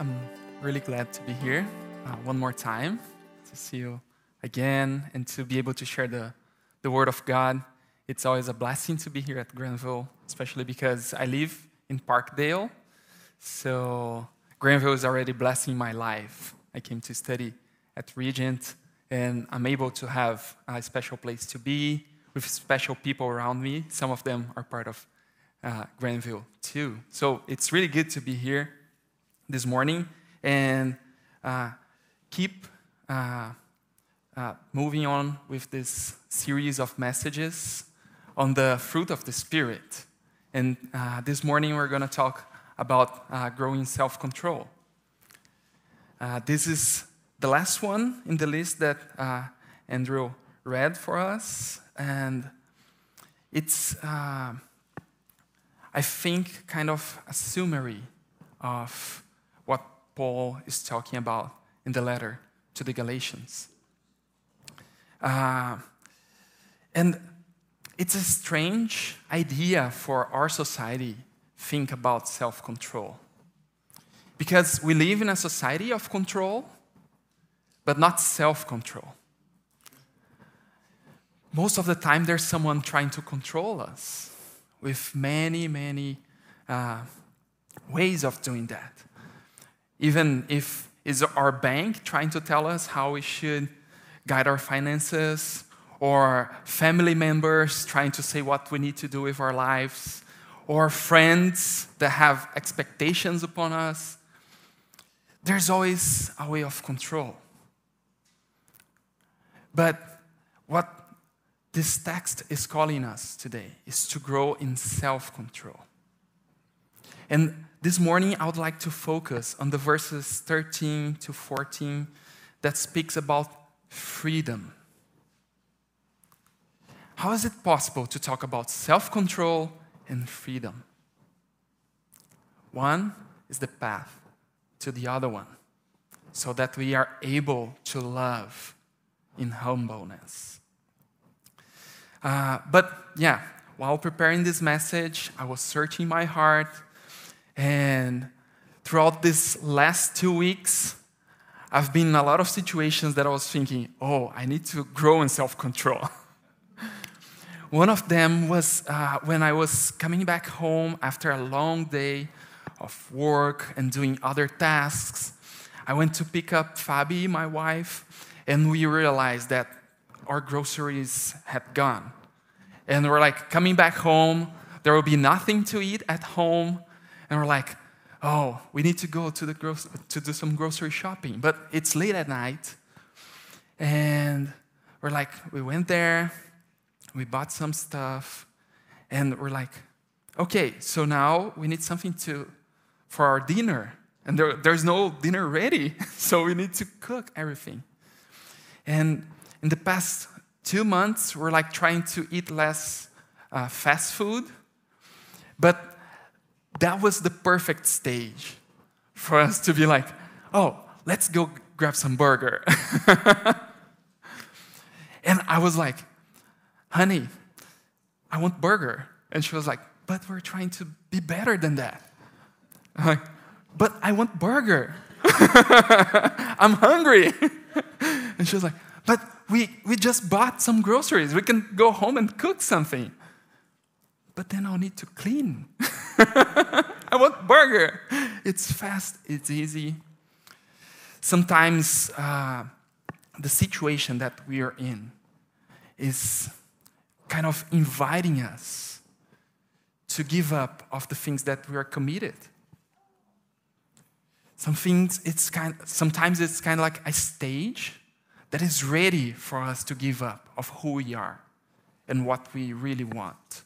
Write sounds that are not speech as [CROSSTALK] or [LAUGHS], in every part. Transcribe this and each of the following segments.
I'm really glad to be here uh, one more time, to see you again, and to be able to share the, the Word of God. It's always a blessing to be here at Granville, especially because I live in Parkdale. So Granville is already blessing my life. I came to study at Regent, and I'm able to have a special place to be with special people around me. Some of them are part of uh, Granville too. So it's really good to be here this morning and uh, keep uh, uh, moving on with this series of messages on the fruit of the Spirit. And uh, this morning we're going to talk about uh, growing self control. Uh, this is the last one in the list that Andrew read for us. And it's, I think, kind of a summary of Paul is talking about in the letter to the Galatians. Uh, and it's a strange idea for our society think about self-control. Because we live in a society of control but not self-control. Most of the time there's someone trying to control us with many many uh, ways of doing that even if is our bank trying to tell us how we should guide our finances, or family members trying to say what we need to do with our lives, or friends that have expectations upon us. There's always a way of control. But what this text is calling us today is to grow in self control. And this morning, I would like to focus on the verses 13 to 14 that speaks about freedom. How is it possible to talk about self control and freedom? One is the path to the other one, so that we are able to love in humbleness. Uh, but yeah, while preparing this message, I was searching my heart and throughout these last two weeks, I've been in a lot of situations that I was thinking, oh, I need to grow in self control. [LAUGHS] One of them was uh, when I was coming back home after a long day of work and doing other tasks. I went to pick up Fabi, my wife, and we realized that our groceries had gone. And we're like coming back home, there will be nothing to eat at home and we're like, oh, we need to go to, the gro- to do some grocery shopping. But it's late at night. And we're like, we went there, we bought some stuff, and we're like, okay, so now we need something to for our dinner. And there, there's no dinner ready, [LAUGHS] so we need to cook everything. And in the past two months, we're like trying to eat less uh, fast food, but that was the perfect stage for us to be like, oh, let's go grab some burger. [LAUGHS] and I was like, honey, I want burger. And she was like, but we're trying to be better than that. I'm like, but I want burger. [LAUGHS] I'm hungry. [LAUGHS] and she was like, but we, we just bought some groceries. We can go home and cook something. But then I'll need to clean. [LAUGHS] I want burger. It's fast, it's easy. Sometimes uh, the situation that we are in is kind of inviting us to give up of the things that we are committed. Some things, it's kind, sometimes it's kind of like a stage that is ready for us to give up of who we are and what we really want.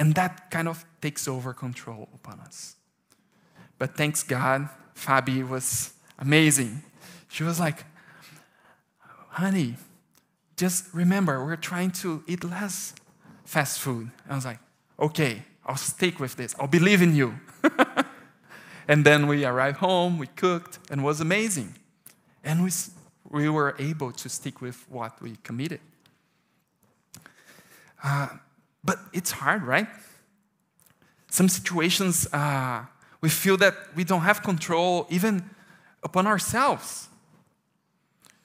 And that kind of takes over control upon us. But thanks God, Fabi was amazing. She was like, honey, just remember, we're trying to eat less fast food. I was like, okay, I'll stick with this. I'll believe in you. [LAUGHS] and then we arrived home, we cooked, and it was amazing. And we, we were able to stick with what we committed. Uh, but it's hard, right? Some situations uh, we feel that we don't have control even upon ourselves.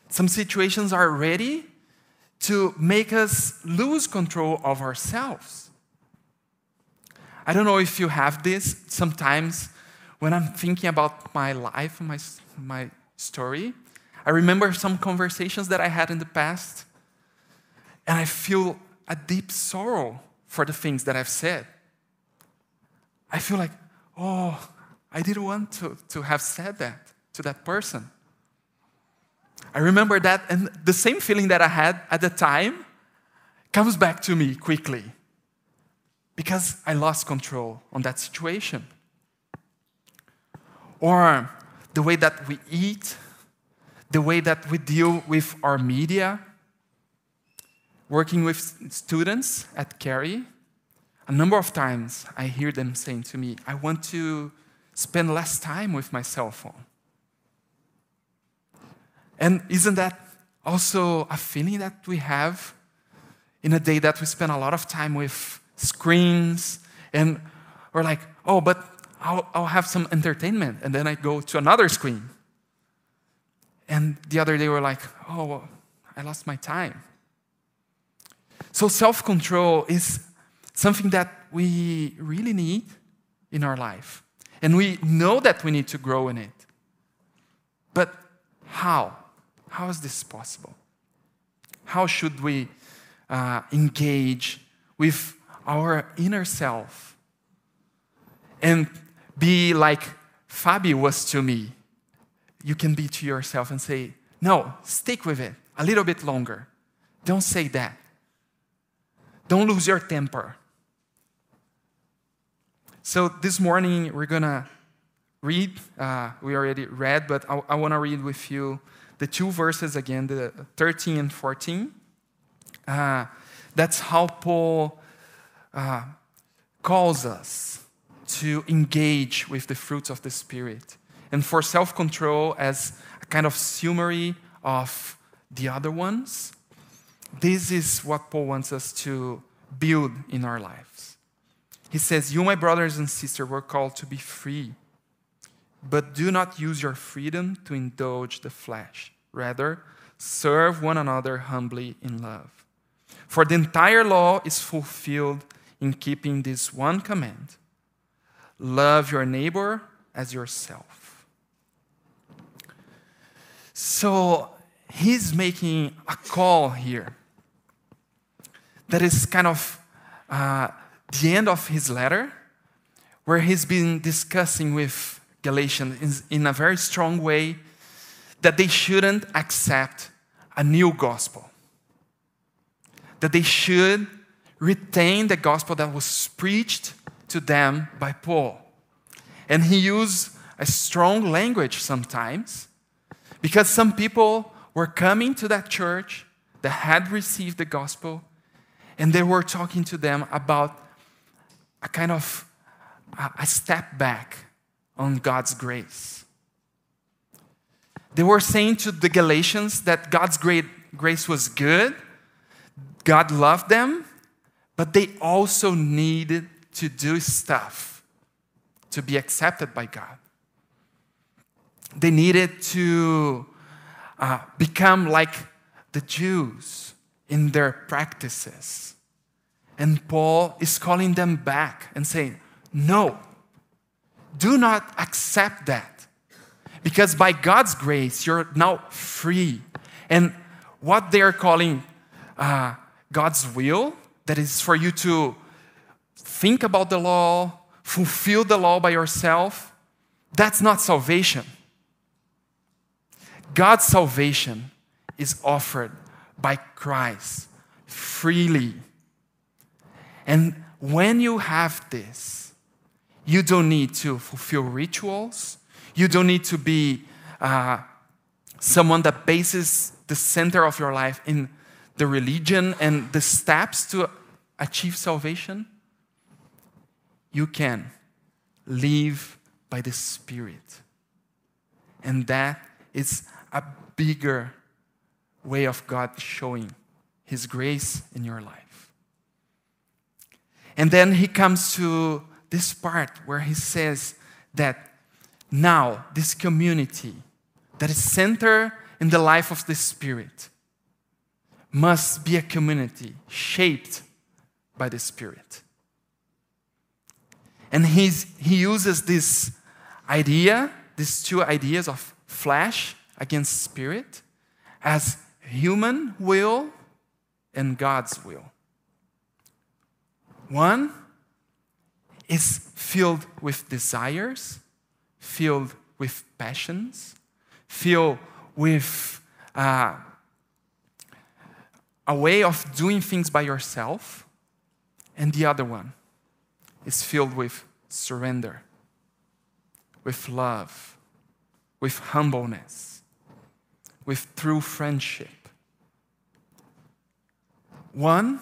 Some situations are ready to make us lose control of ourselves. I don't know if you have this. Sometimes when I'm thinking about my life, my, my story, I remember some conversations that I had in the past, and I feel a deep sorrow for the things that I've said. I feel like, oh, I didn't want to, to have said that to that person. I remember that, and the same feeling that I had at the time comes back to me quickly because I lost control on that situation. Or the way that we eat, the way that we deal with our media. Working with students at Carey, a number of times I hear them saying to me, I want to spend less time with my cell phone. And isn't that also a feeling that we have in a day that we spend a lot of time with screens and we're like, oh, but I'll, I'll have some entertainment. And then I go to another screen. And the other day we're like, oh, I lost my time. So self control is something that we really need in our life. And we know that we need to grow in it. But how? How is this possible? How should we uh, engage with our inner self and be like Fabi was to me? You can be to yourself and say, No, stick with it a little bit longer. Don't say that. Don't lose your temper. So this morning we're gonna read. Uh, we already read, but I, I want to read with you the two verses again, the 13 and 14. Uh, that's how Paul uh, calls us to engage with the fruits of the Spirit. And for self control, as a kind of summary of the other ones, this is what Paul wants us to build in our lives. He says, You, my brothers and sisters, were called to be free but do not use your freedom to indulge the flesh. Rather, serve one another humbly in love. For the entire law is fulfilled in keeping this one command love your neighbor as yourself. So he's making a call here that is kind of uh, the end of his letter, where he's been discussing with Galatians in a very strong way that they shouldn't accept a new gospel. That they should retain the gospel that was preached to them by Paul. And he used a strong language sometimes because some people were coming to that church that had received the gospel and they were talking to them about a kind of a step back on God's grace. They were saying to the Galatians that God's great grace was good, God loved them, but they also needed to do stuff to be accepted by God. They needed to uh, become like the Jews in their practices. And Paul is calling them back and saying, No, do not accept that. Because by God's grace, you're now free. And what they're calling uh, God's will, that is for you to think about the law, fulfill the law by yourself, that's not salvation. God's salvation is offered by Christ freely. And when you have this, you don't need to fulfill rituals. You don't need to be uh, someone that bases the center of your life in the religion and the steps to achieve salvation. You can live by the Spirit. And that is a bigger way of God showing His grace in your life. And then He comes to this part where he says that now this community that is centered in the life of the Spirit must be a community shaped by the Spirit. And he's, he uses this idea, these two ideas of flesh against spirit, as human will and God's will. One is filled with desires, filled with passions, filled with uh, a way of doing things by yourself, and the other one is filled with surrender, with love, with humbleness, with true friendship. One,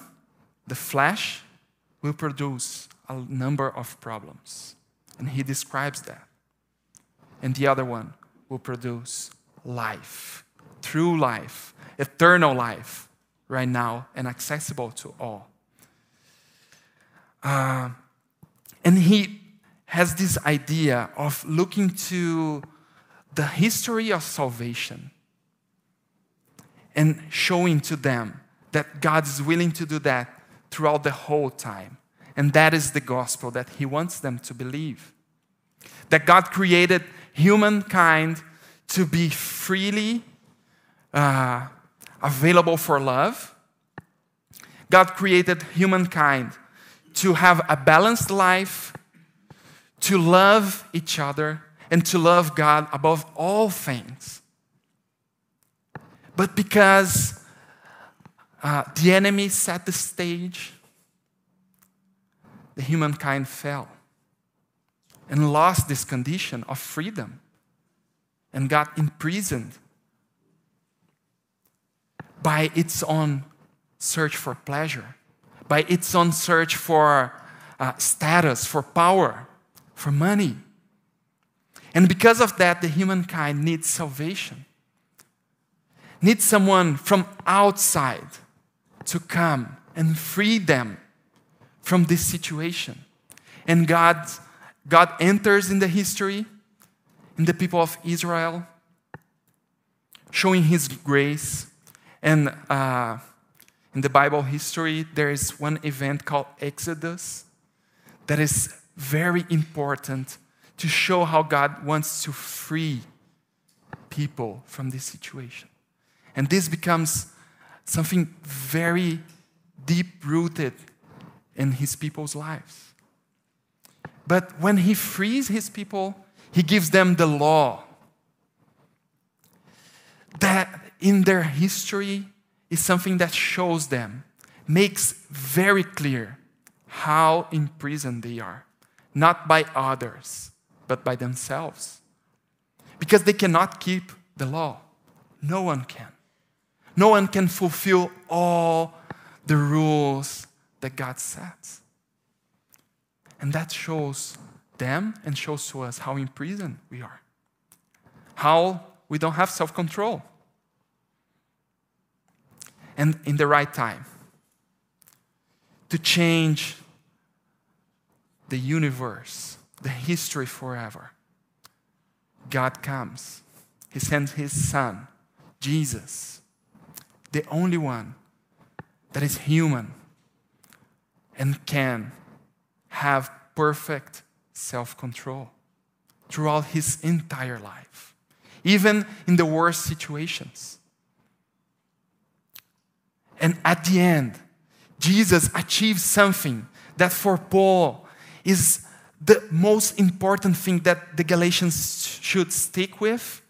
the flesh, will produce a number of problems, and he describes that. And the other one will produce life, true life, eternal life, right now and accessible to all. Uh, and he has this idea of looking to the history of salvation and showing to them that God is willing to do that throughout the whole time. And that is the gospel that he wants them to believe. That God created humankind to be freely uh, available for love. God created humankind to have a balanced life, to love each other, and to love God above all things. But because uh, the enemy set the stage, the humankind fell and lost this condition of freedom and got imprisoned by its own search for pleasure by its own search for uh, status, for power, for money. And because of that, the humankind needs salvation, needs someone from outside to come and free them from this situation. And God, God enters in the history, in the people of Israel, showing His grace and uh, in the Bible history, there is one event called Exodus that is very important to show how God wants to free people from this situation. And this becomes something very deep rooted in his people's lives. But when he frees his people, he gives them the law that in their history is something that shows them, makes very clear how imprisoned they are, not by others, but by themselves. Because they cannot keep the law. No one can. No one can fulfill all the rules that God sets. And that shows them and shows to us how imprisoned we are, how we don't have self control and in the right time to change the universe, the history forever. God comes. He sends His Son, Jesus, the only one that is human and can have perfect self control throughout His entire life, even in the worst situations. And at the end, Jesus achieves something that for Paul is the most important thing that the Galatians should stick with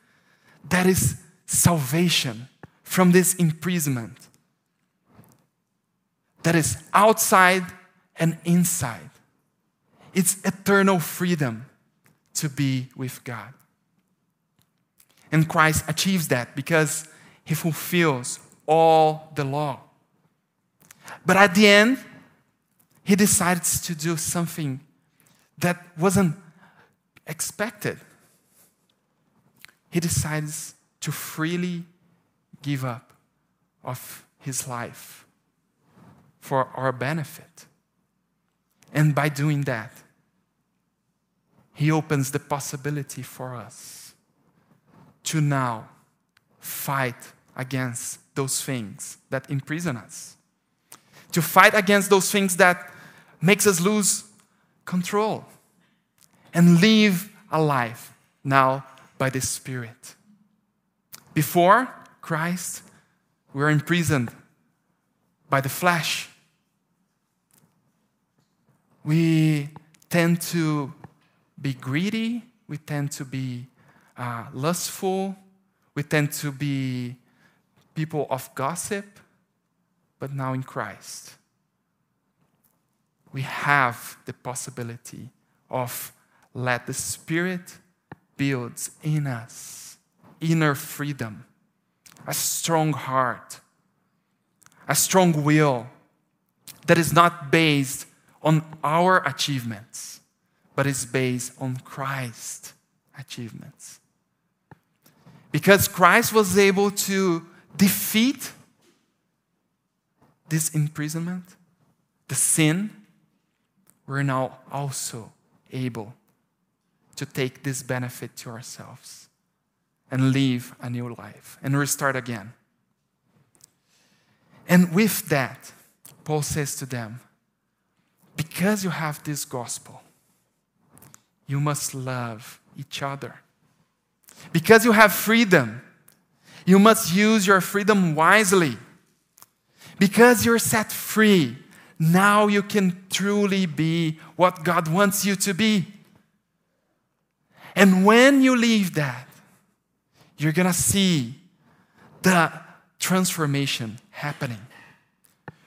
that is salvation from this imprisonment that is outside and inside. It's eternal freedom to be with God. And Christ achieves that because he fulfills all the law. But at the end, he decides to do something that wasn't expected. He decides to freely give up of his life for our benefit. And by doing that, He opens the possibility for us to now fight against those things that imprison us. To fight against those things that makes us lose control and live a life now by the Spirit. Before Christ, we are imprisoned by the flesh. We tend to be greedy, we tend to be uh, lustful, we tend to be people of gossip, but now in Christ, we have the possibility of let the Spirit build in us inner freedom, a strong heart, a strong will that is not based on our achievements, but is based on Christ's achievements. Because Christ was able to defeat this imprisonment, the sin, we're now also able to take this benefit to ourselves and live a new life and restart again. And with that, Paul says to them, because you have this gospel, you must love each other. Because you have freedom, you must use your freedom wisely. Because you're set free, now you can truly be what God wants you to be. And when you leave that, you're going to see the transformation happening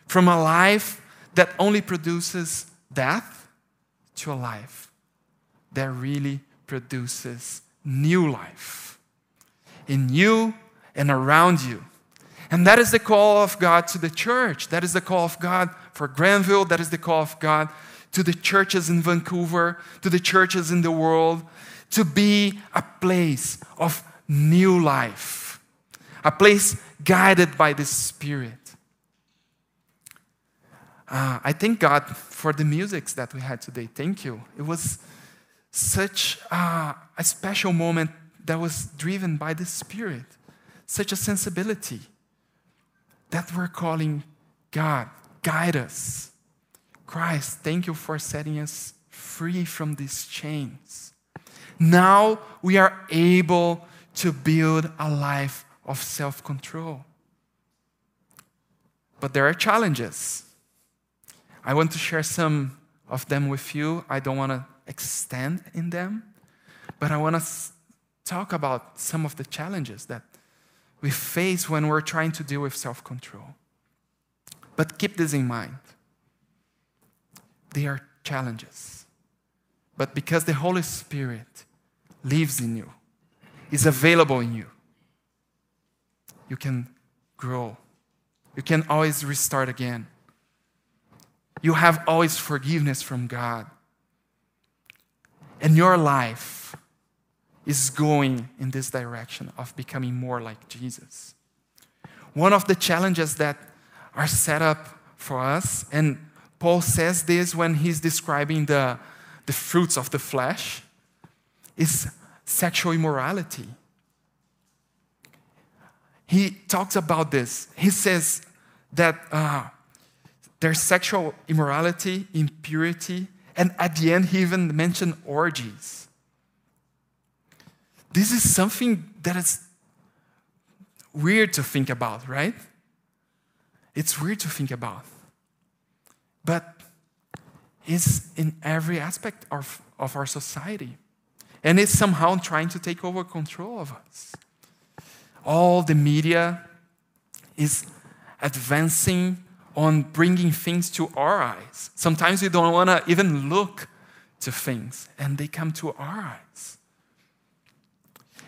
from a life that only produces death to a life that really produces new life in you and around you. And that is the call of God to the church. That is the call of God for Granville. That is the call of God to the churches in Vancouver, to the churches in the world, to be a place of new life, a place guided by the Spirit. Uh, I thank God for the musics that we had today. Thank you. It was such uh, a special moment that was driven by the Spirit, such a sensibility that we're calling God, guide us. Christ, thank you for setting us free from these chains. Now we are able to build a life of self control. But there are challenges. I want to share some of them with you. I don't want to extend in them, but I want to talk about some of the challenges that we face when we're trying to deal with self control. But keep this in mind they are challenges. But because the Holy Spirit lives in you, is available in you, you can grow. You can always restart again. You have always forgiveness from God. And your life is going in this direction of becoming more like Jesus. One of the challenges that are set up for us, and Paul says this when he's describing the, the fruits of the flesh, is sexual immorality. He talks about this. He says that uh, there's sexual immorality, impurity, and at the end, he even mentioned orgies. This is something that is weird to think about, right? It's weird to think about. But it's in every aspect of, of our society. And it's somehow trying to take over control of us. All the media is advancing on bringing things to our eyes. Sometimes we don't want to even look to things, and they come to our eyes.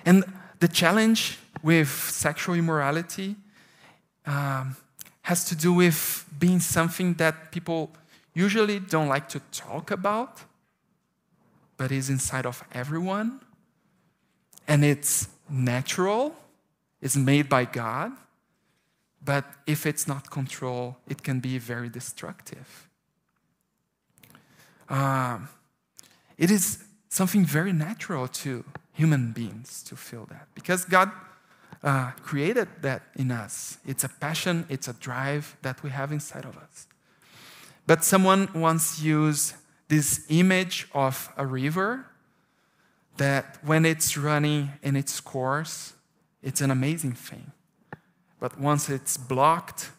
And the challenge with sexual immorality um, has to do with being something that people usually don't like to talk about, but is inside of everyone. And it's natural, it's made by God, but if it's not controlled, it can be very destructive. Um, it is something very natural to human beings to feel that because God uh, created that in us. It's a passion, it's a drive that we have inside of us. But someone once used this image of a river that when it's running in its course, it's an amazing thing. But once it's blocked,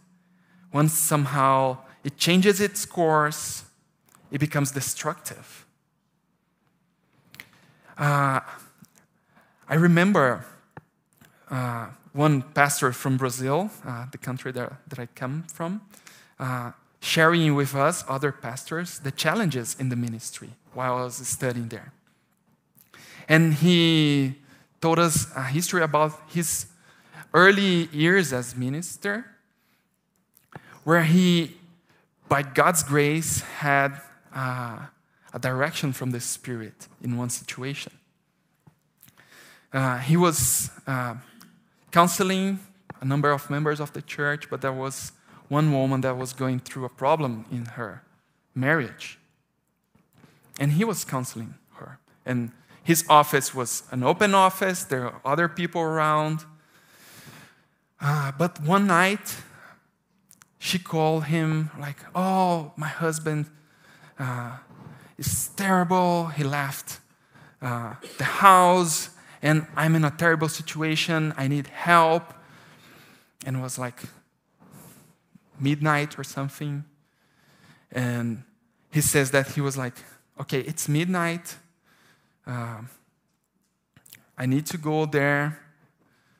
once somehow it changes its course, it becomes destructive. Uh, I remember uh, one pastor from Brazil, uh, the country that, that I come from, uh, sharing with us, other pastors, the challenges in the ministry while I was studying there. And he told us a history about his early years as minister, where he, by God's grace, had uh, a direction from the Spirit in one situation. Uh, he was uh, counseling a number of members of the church, but there was one woman that was going through a problem in her marriage. And he was counseling her. And his office was an open office, there were other people around. Uh, but one night, she called him, like, Oh, my husband uh, is terrible. He left uh, the house and I'm in a terrible situation. I need help. And was like midnight or something. And he says that he was like, okay, it's midnight. Uh, I need to go there.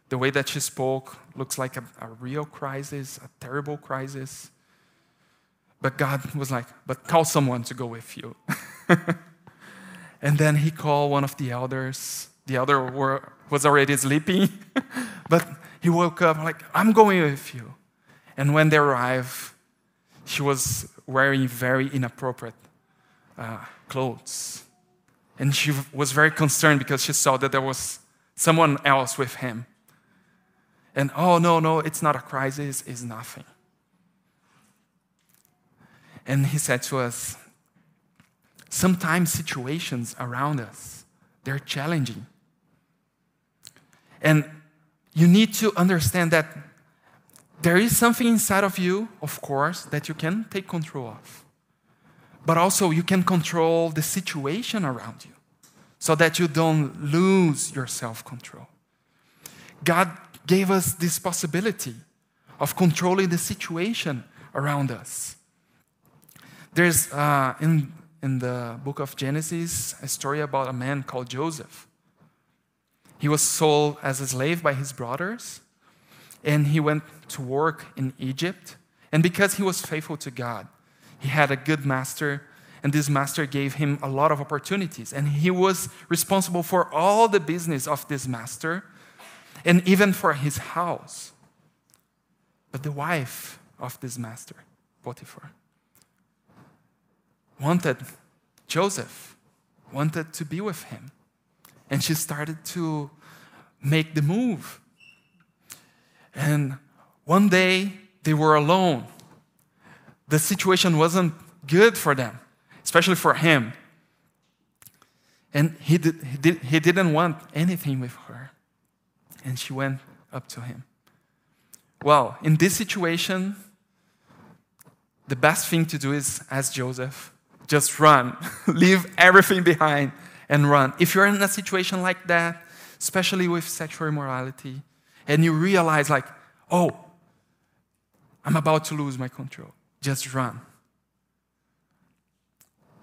The way that she spoke looks like a, a real crisis, a terrible crisis. But God was like, but call someone to go with you. [LAUGHS] and then he called one of the elders the other were, was already sleeping. [LAUGHS] but he woke up like, I'm going with you. And when they arrived, she was wearing very inappropriate uh, clothes. And she was very concerned because she saw that there was someone else with him. And oh, no, no, it's not a crisis, it's nothing. And he said to us, sometimes situations around us, they're challenging. And you need to understand that there is something inside of you, of course, that you can take control of. But also, you can control the situation around you so that you don't lose your self control. God gave us this possibility of controlling the situation around us. There's uh, in, in the book of Genesis a story about a man called Joseph. He was sold as a slave by his brothers, and he went to work in Egypt. And because he was faithful to God, he had a good master, and this master gave him a lot of opportunities. And he was responsible for all the business of this master, and even for his house. But the wife of this master, Potiphar, wanted Joseph, wanted to be with him. And she started to make the move. And one day they were alone. The situation wasn't good for them, especially for him. And he, did, he, did, he didn't want anything with her. And she went up to him. Well, in this situation, the best thing to do is, as Joseph, just run, [LAUGHS] leave everything behind, and run. If you're in a situation like that, especially with sexual immorality, and you realize, like, oh, I'm about to lose my control, just run.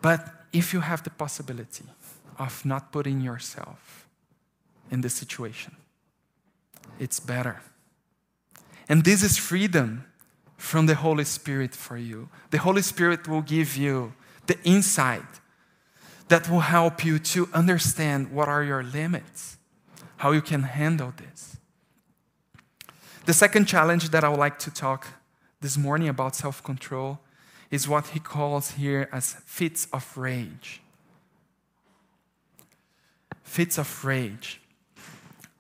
But if you have the possibility of not putting yourself in the situation, it's better. And this is freedom from the Holy Spirit for you. The Holy Spirit will give you the insight that will help you to understand what are your limits, how you can handle this. The second challenge that I would like to talk this morning about self control is what he calls here as fits of rage. Fits of rage.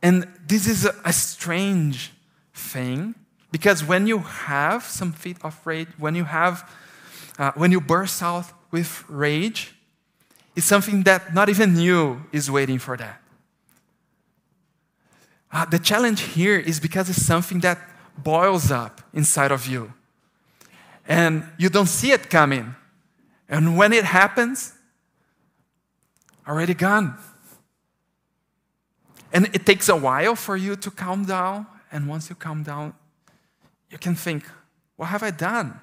And this is a, strange thing because when you have some fit of rage, when you have, uh, when you burst out with rage, it's something that not even you is waiting for that. Uh, the challenge here is because it's something that boils up inside of you. And you don't see it coming. And when it happens, already gone. And it takes a while for you to calm down. And once you calm down, you can think, what have I done?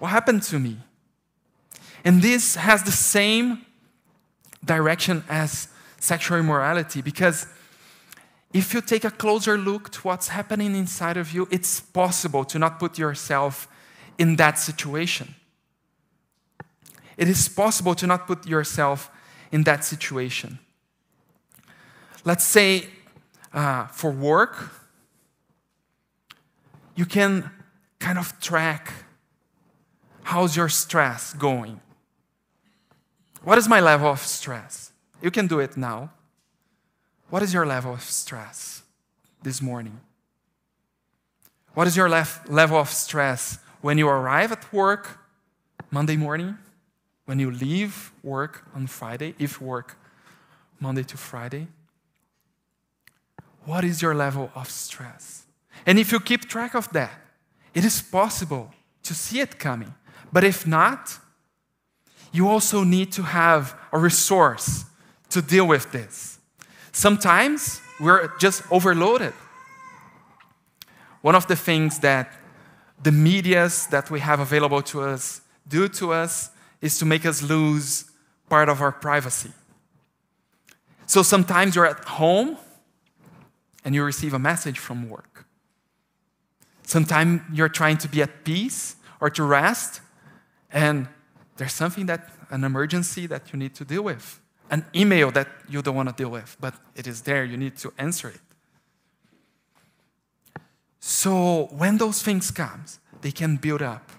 What happened to me? And this has the same direction as sexual immorality because if you take a closer look to what's happening inside of you, it's possible to not put yourself in that situation. It is possible to not put yourself in that situation. Let's say uh, for work, you can kind of track how's your stress going. What is my level of stress? You can do it now. What is your level of stress this morning? What is your lef- level of stress when you arrive at work Monday morning? When you leave work on Friday, if work Monday to Friday? What is your level of stress? And if you keep track of that, it is possible to see it coming. But if not, you also need to have a resource to deal with this. Sometimes we're just overloaded. One of the things that the medias that we have available to us do to us is to make us lose part of our privacy. So sometimes you're at home and you receive a message from work. Sometimes you're trying to be at peace or to rest, and there's something that, an emergency that you need to deal with, an email that you don't want to deal with, but it is there, you need to answer it. So when those things come, they can build up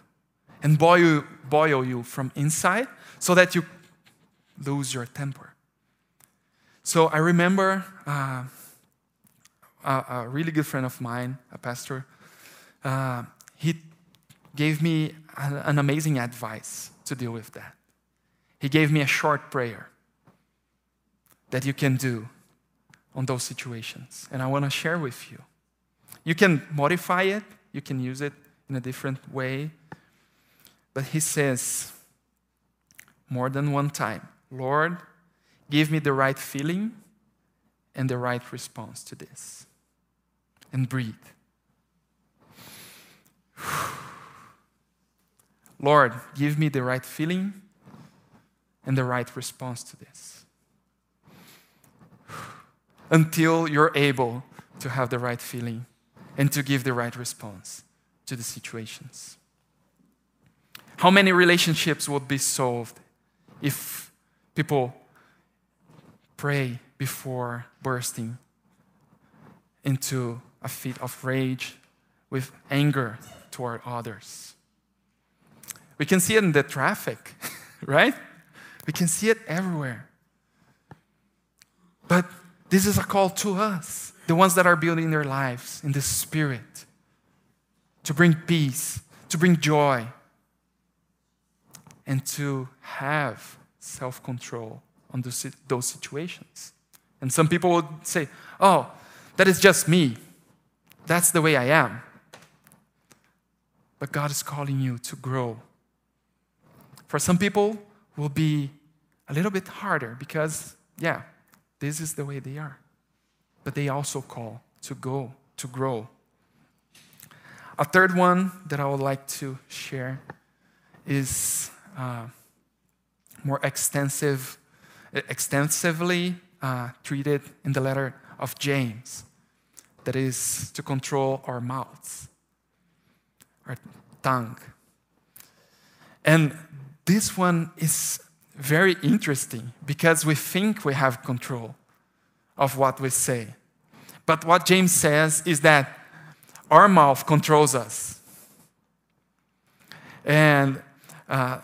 and boil, boil you from inside so that you lose your temper. So I remember uh, a, a, really good friend of mine, a pastor, uh, he gave me an amazing advice to deal with that. He gave me a short prayer that you can do on those situations, and I want to share with you. You can modify it, you can use it in a different way, but he says more than one time, Lord, give me the right feeling and the right response to this. And breathe. [SIGHS] Lord, give me the right feeling and the right response to this. Until you're able to have the right feeling and to give the right response to the situations. How many relationships would be solved if people pray before bursting into a fit of rage with anger toward others? We can see it in the traffic, [LAUGHS] right? We can see it everywhere. But this is a call to us, the ones that are building their lives in the Spirit, to bring peace, to bring joy, and to have self control on those situations. And some people would say, oh, that is just me. That's the way I am. But God is calling you to grow for some people, will be a little bit harder because, yeah, this is the way they are. But they also call to go, to grow. A third one that I would like to share is uh, more extensive, extensively uh, treated in the letter of James. That is to control our mouths, our tongue. And this one is very interesting because we think we have control of what we say. But what James says is that our mouth controls us. And uh,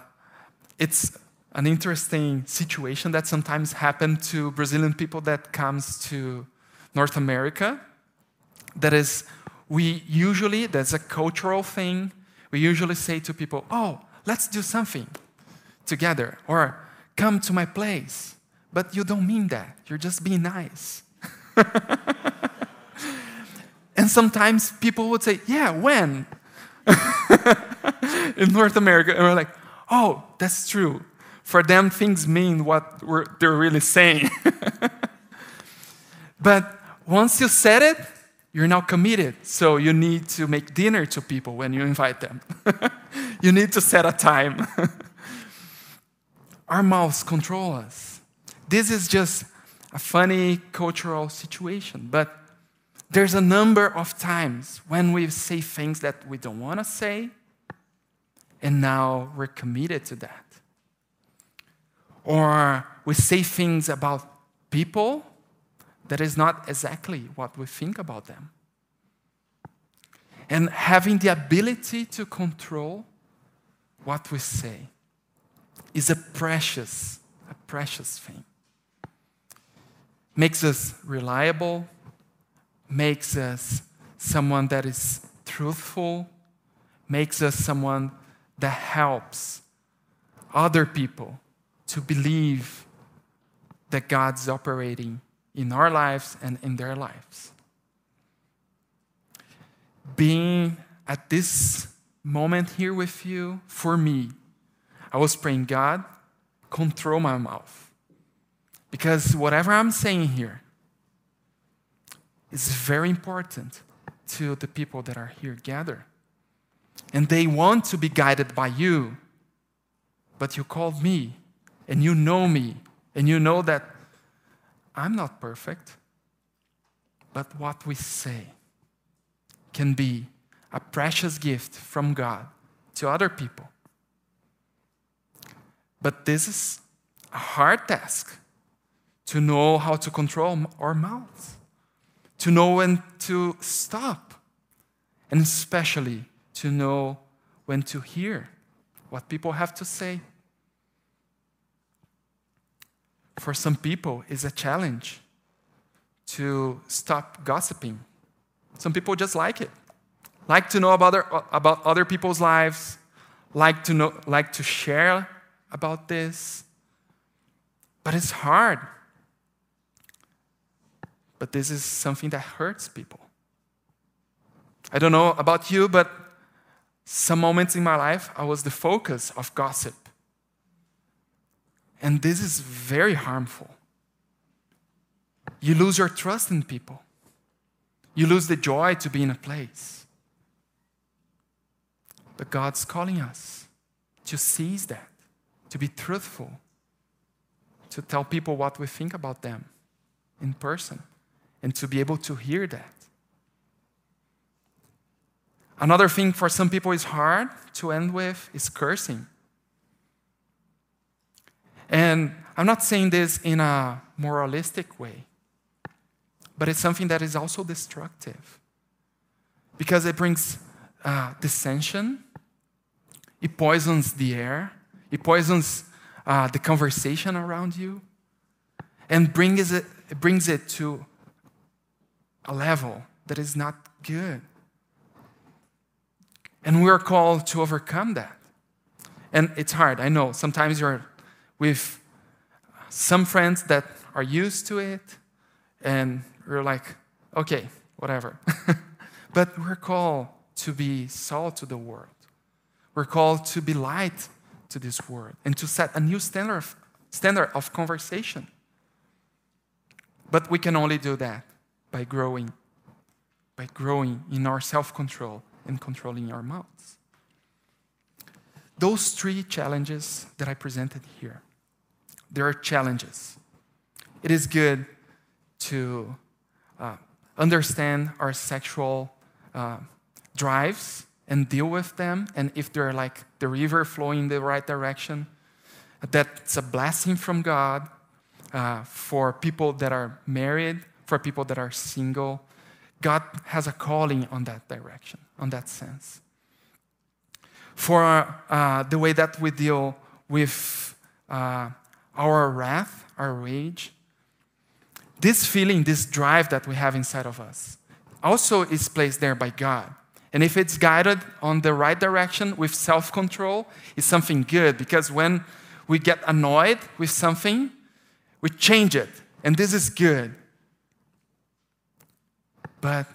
it's an interesting situation that sometimes happens to Brazilian people that comes to North America. That is, we usually, that's a cultural thing, we usually say to people, oh, let's do something together. Or come to my place. But you don't mean that. You're just being nice. [LAUGHS] and sometimes people would say, Yeah, when? [LAUGHS] in North America. And we're like, Oh, that's true. For them, things mean what they're really saying. [LAUGHS] but once you said it, you're now committed. So you need to make dinner to people when you invite them. you need to set a time. Our mouths control us. This is just a funny cultural situation, but there's a number of times when we say things that we don't want to say, and now we're committed to that. Or we say things about people that is not exactly what we think about them. And having the ability to control what we say is a precious, a precious thing. Makes us reliable, makes us someone that is truthful, makes us someone that helps other people to believe that God's operating in our lives and in their lives. Being at this moment here with you, for me, I was praying, God, control my mouth. Because whatever I'm saying here is very important to the people that are here gathered. And they want to be guided by you. But you called me, and you know me, and you know that I'm not perfect, but what we say can be a precious gift from God to other people. But this is a hard task to know how to control our mouths, to know when to stop, and especially to know when to hear what people have to say for some people it's a challenge to stop gossiping. Some people just like it. Like to know about other, about other people's lives, like to know like to share about this. But it's hard. But this is something that hurts people. I don't know about you, but some moments in my life I was the focus of gossip. And this is very harmful. You lose your trust in people, you lose the joy to be in a place. But God's calling us to seize that, to be truthful, to tell people what we think about them in person, and to be able to hear that. Another thing for some people is hard to end with is cursing. And I'm not saying this in a moralistic way, but it's something that is also destructive because it brings uh, dissension, it poisons the air, it poisons uh, the conversation around you, and brings it, brings it to a level that is not good. And we're called to overcome that. And it's hard, I know. Sometimes you're with some friends that are used to it, and we're like, okay, whatever. [LAUGHS] but we're called to be salt to the world. We're called to be light to this world and to set a new standard of, standard of conversation. But we can only do that by growing, by growing in our self control and controlling our mouths. Those three challenges that I presented here there are challenges. It is good to uh, understand our sexual uh, drives and deal with them. And if they're like the river flowing in the right direction, that's a blessing from God uh, for people that are married, for people that are single. God has a calling on that direction, on that sense. For uh, the way that we deal with uh, our wrath, our rage, this feeling, this drive that we have inside of us, also is placed there by God. And if it's guided on the right direction with self control, it's something good because when we get annoyed with something, we change it, and this is good. But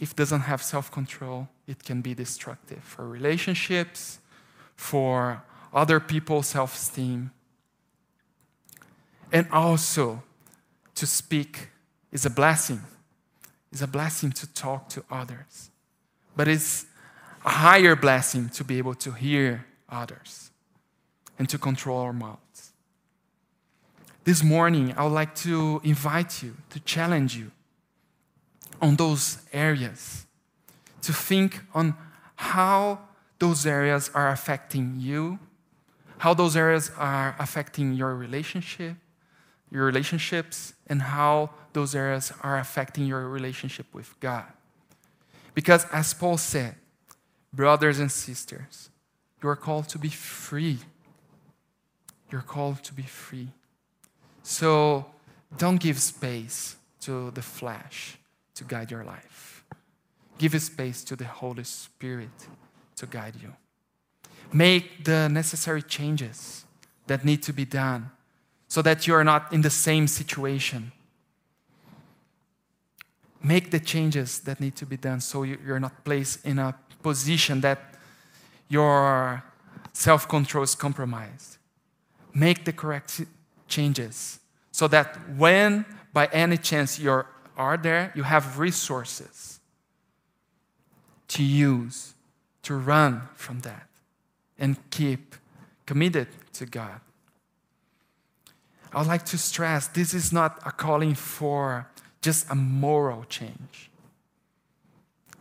if it doesn't have self control, it can be destructive for relationships, for other people's self esteem. And also, to speak is a blessing. It's a blessing to talk to others. But it's a higher blessing to be able to hear others and to control our mouths. This morning, I would like to invite you, to challenge you on those areas, to think on how those areas are affecting you, how those areas are affecting your relationship, your relationships, and how those areas are affecting your relationship with God. Because as Paul said, brothers and sisters, you are called to be free. You're called to be free. So don't give space to the flesh to guide your life. Give space to the Holy Spirit to guide you. Make the necessary changes that need to be done so that you are not in the same situation. Make the changes that need to be done so you're not placed in a position that your self control is compromised. Make the correct changes so that when by any chance you are there, you have resources to use to run from that and keep committed to God. I would like to stress this is not a calling for just a moral change.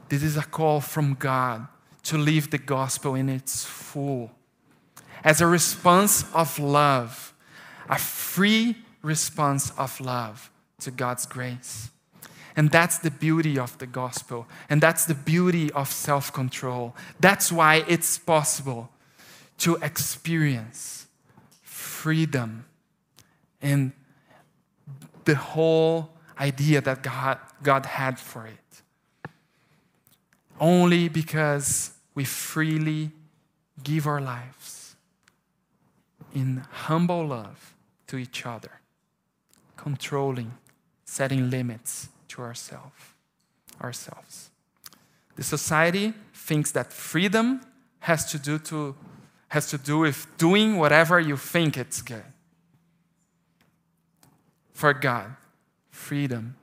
This is a call from God to live the gospel in its full. As a response of love, a free response of love to God's grace. And that's the beauty of the gospel. And that's the beauty of self control. That's why it's possible to experience freedom and the whole idea that God, God had for it. Only because we freely give our lives in humble love to each other, controlling, setting limits to ourselves. Ourselves. The society thinks that freedom has to do to has to do with doing whatever you think it's good. For God, freedom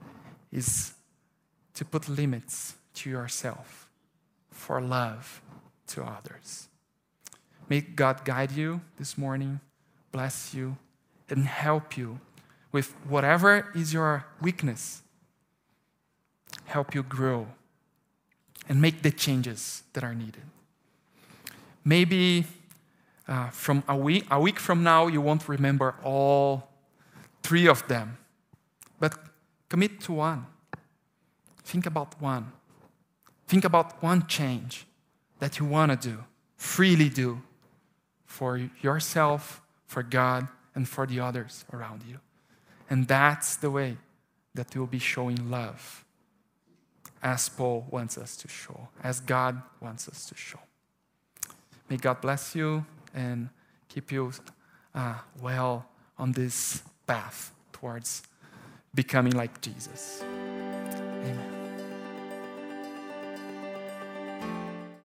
is to put limits to yourself for love to others. May God guide you this morning, bless you, and help you with whatever is your weakness help you grow and make the changes that are needed. Maybe uh, from a week, a week from now, you won't remember all three of them, but commit to one. Think about one. Think about one change that you want to do, freely do for yourself, for God, and for the others around you. And that's the way that we'll be showing love as Paul wants us to show, as God wants us to show. May God bless you and keep you uh, well on this path towards becoming like Jesus. Amen.